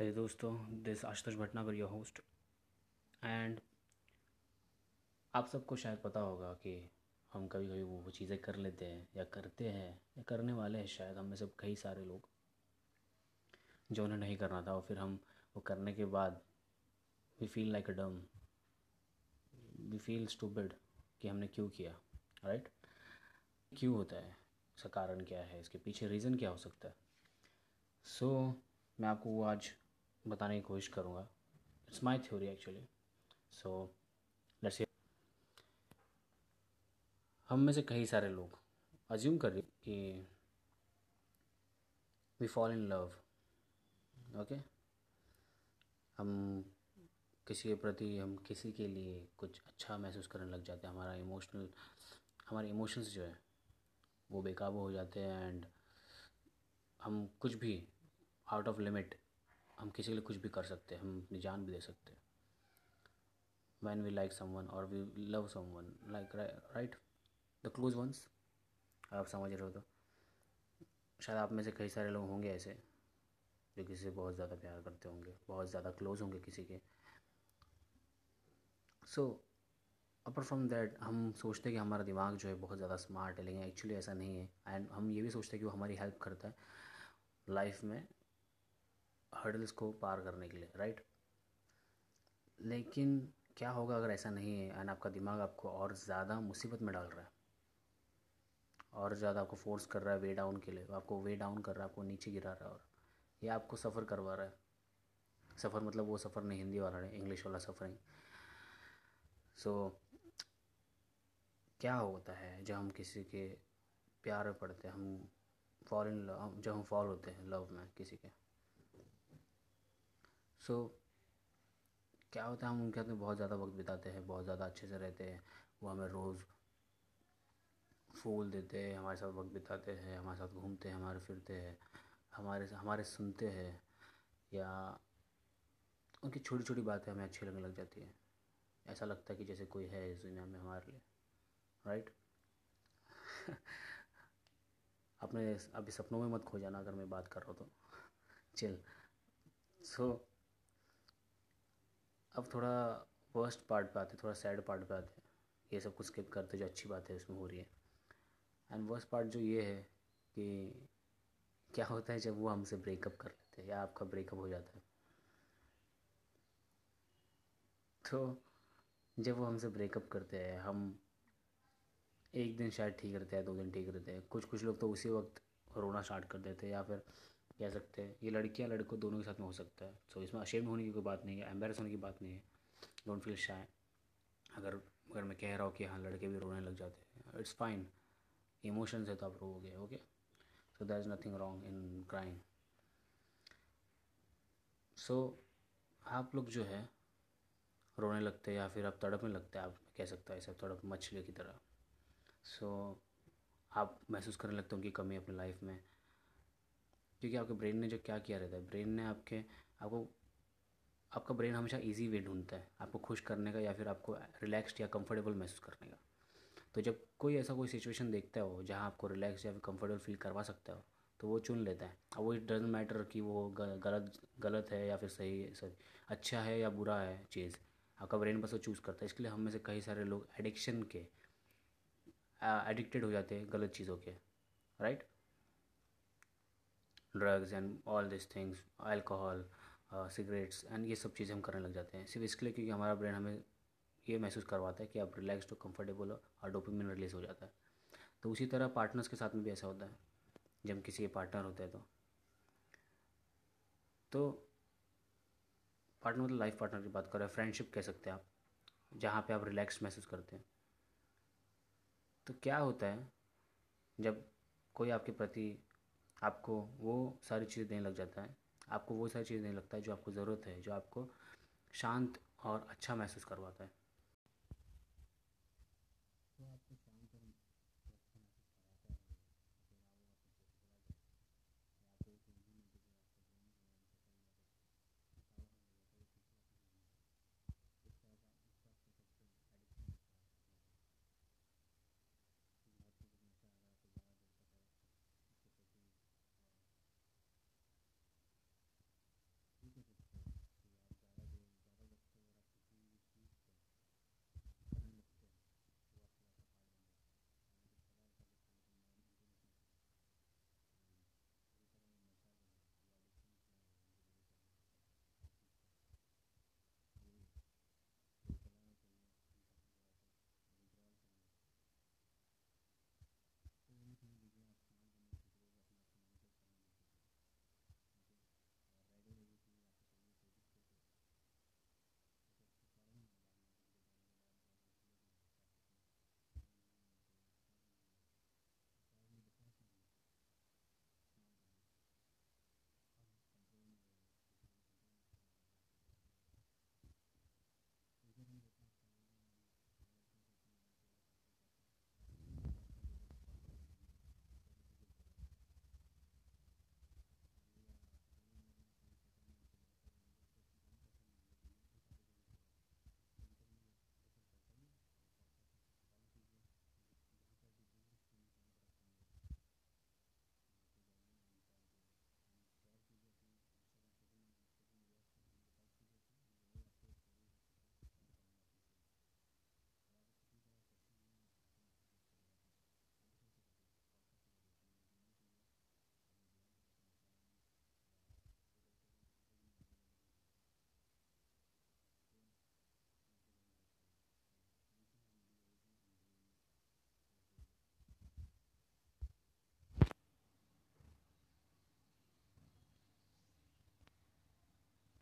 है दोस्तों this Ashutosh Bhatnagar your host and आप सबको शायद पता होगा कि हम कभी कभी वो चीज़ें कर लेते हैं या करते हैं या करने वाले हैं शायद हम में सब कई सारे लोग जो उन्हें नहीं करना था और फिर हम वो करने के बाद वी फील लाइक अ डम वी फील स्टूपिड कि हमने क्यों किया राइट right? क्यों होता है? इसका कारण क्या है? इसके पीछे रीज़न क्या हो सकता है? सो so, मैं आपको वो आज बताने की कोशिश करूँगा। It's my theory actually so let's हम में से कई सारे लोग अज्यूम कर रहे कि we fall in love okay हम किसी के प्रति, हम किसी के लिए कुछ अच्छा महसूस करने लग जाते हैं। हमारा इमोशनल हमारे इमोशंस जो है, वो बेकाबू हो जाते हैं एंड हम कुछ भी आउट ऑफ़ लिमिट हम किसी के लिए कुछ भी कर सकते हैं, हम अपनी जान भी दे सकते हैं। When we like someone और we love someone like right the close ones आप समझ रहे हो तो। शायद आप में से कई सारे लोग होंगे ऐसे, जो किसी से बहुत ज़्यादा प्यार करते होंगे, बहुत ज़्यादा क्लोज होंगे किसी के। सो अपर फ्रॉम दैट हम सोचते हैं कि हमारा दिमाग जो है बहुत ज़्यादा स्मार्ट है, लेकिन एक्चुअली ऐसा नहीं है। एंड हम ये भी सोचते हैं कि वो हमारी हेल्प करता है लाइफ में। हर्डल्स को पार करने के लिए राइट लेकिन क्या होगा अगर ऐसा नहीं है एंड आपका दिमाग आपको और ज़्यादा मुसीबत में डाल रहा है? और ज़्यादा आपको फोर्स कर रहा है वे डाउन के लिए आपको वे डाउन कर रहा है आपको नीचे गिरा रहा है और ये आपको सफ़र करवा रहा है। सफ़र मतलब वो सफ़र नहीं हिंदी वाला नहीं इंग्लिश वाला सफ़र सफ़रिंग सो so, क्या होता है जब हम किसी के प्यार में पड़ते हैं हम फॉल इन लव जब हम फॉल होते हैं लव में किसी के? सो क्या होता है हम उनके साथ में बहुत ज़्यादा वक्त बिताते हैं बहुत ज़्यादा अच्छे से रहते हैं। वो हमें रोज़ फूल देते हैं हमारे साथ वक्त बिताते हैं हमारे साथ घूमते हैं हमारे फिरते हैं हमारे हमारे सुनते हैं या उनकी छोटी छोटी बातें हमें अच्छी लगने लग जाती हैं। ऐसा लगता है कि जैसे कोई है इस दुनिया में हमारे लिए राइट अपने अभी सपनों में मत खो जाना अगर मैं बात कर रहा हूँ तो। चिल सो so, अब थोड़ा वर्स्ट पार्ट पे आते हैं, थोड़ा सैड पार्ट पे आते हैं। ये सब कुछ स्किप करते जो अच्छी बात है इसमें हो रही है। एंड वर्स्ट पार्ट जो ये है कि क्या होता है जब वो हमसे ब्रेकअप कर लेते हैं या आपका ब्रेकअप हो जाता है। तो जब वो हमसे ब्रेकअप करते हैं, हम एक दिन शायद ठीक रहते हैं, दो दिन ठीक रहते हैं। कुछ कुछ लोग तो उसी वक्त रोना स्टार्ट कर देते हैं या फिर कह सकते हैं। ये लड़कियाँ लड़कों दोनों के साथ में हो सकता है। सो इसमें अशेम्ड होने की कोई बात नहीं है एम्बेरस होने की बात नहीं है। डोंट फील शाय अगर अगर मैं कह रहा हूँ कि हाँ लड़के भी रोने लग जाते हैं इट्स फाइन इमोशंस है तो आप रोगे okay so there is nothing wrong in crime so आप लोग जो है रोने लगते हैं या फिर आप तड़पने लगते हैं आप कह सकते हैं ऐसे तड़प मछली की तरह। सो so, आप महसूस करने लगते हो उनकी कमी अपनी लाइफ में। क्योंकि आपके ब्रेन ने जो क्या किया रहता है? ब्रेन ने आपके, आपको, आपका ब्रेन हमेशा इजी वे ढूंढता है, आपको खुश करने का या फिर आपको रिलैक्स्ड या कंफर्टेबल महसूस करने का। तो जब कोई ऐसा कोई सिचुएशन देखता हो, जहाँ आपको रिलैक्स या फिर कंफर्टेबल फील करवा सकता हो तो वो चुन लेता है। अब वो इट डजेंट मैटर कि वो गलत गलत है या फिर सही है, सॉरी अच्छा है या बुरा है चीज़, आपका ब्रेन बस वो चूज़ करता है। इसके लिए हम में से कई सारे लोग एडिक्शन के एडिक्टेड हो जाते हैं गलत चीज़ों के right drugs and all this things alcohol cigarettes and ये सब चीज़ें हम करने लग जाते हैं। सिर्फ़ इसके लिए क्योंकि हमारा ब्रेन हमें ये महसूस करवाता है कि आप रिलैक्स हो कंफर्टेबल हो और डोपामिन रिलीज़ हो जाता है। तो उसी तरह पार्टनर्स के साथ में भी ऐसा होता है, जब किसी के पार्टनर होते हैं तो। तो पार्टनर मतलब लाइफ पार्टनर की बात कर रहे हैं फ्रेंडशिप कह सकते हैं आप, जहाँ पे आप रिलैक्स महसूस करते हैं। तो क्या होता है, जब कोई आपके प्रति आपको वो सारी चीज़ें देने लग जाता है। आपको वो सारी चीज़ देने लगता है जो आपको ज़रूरत है, जो आपको शांत और अच्छा महसूस करवाता है।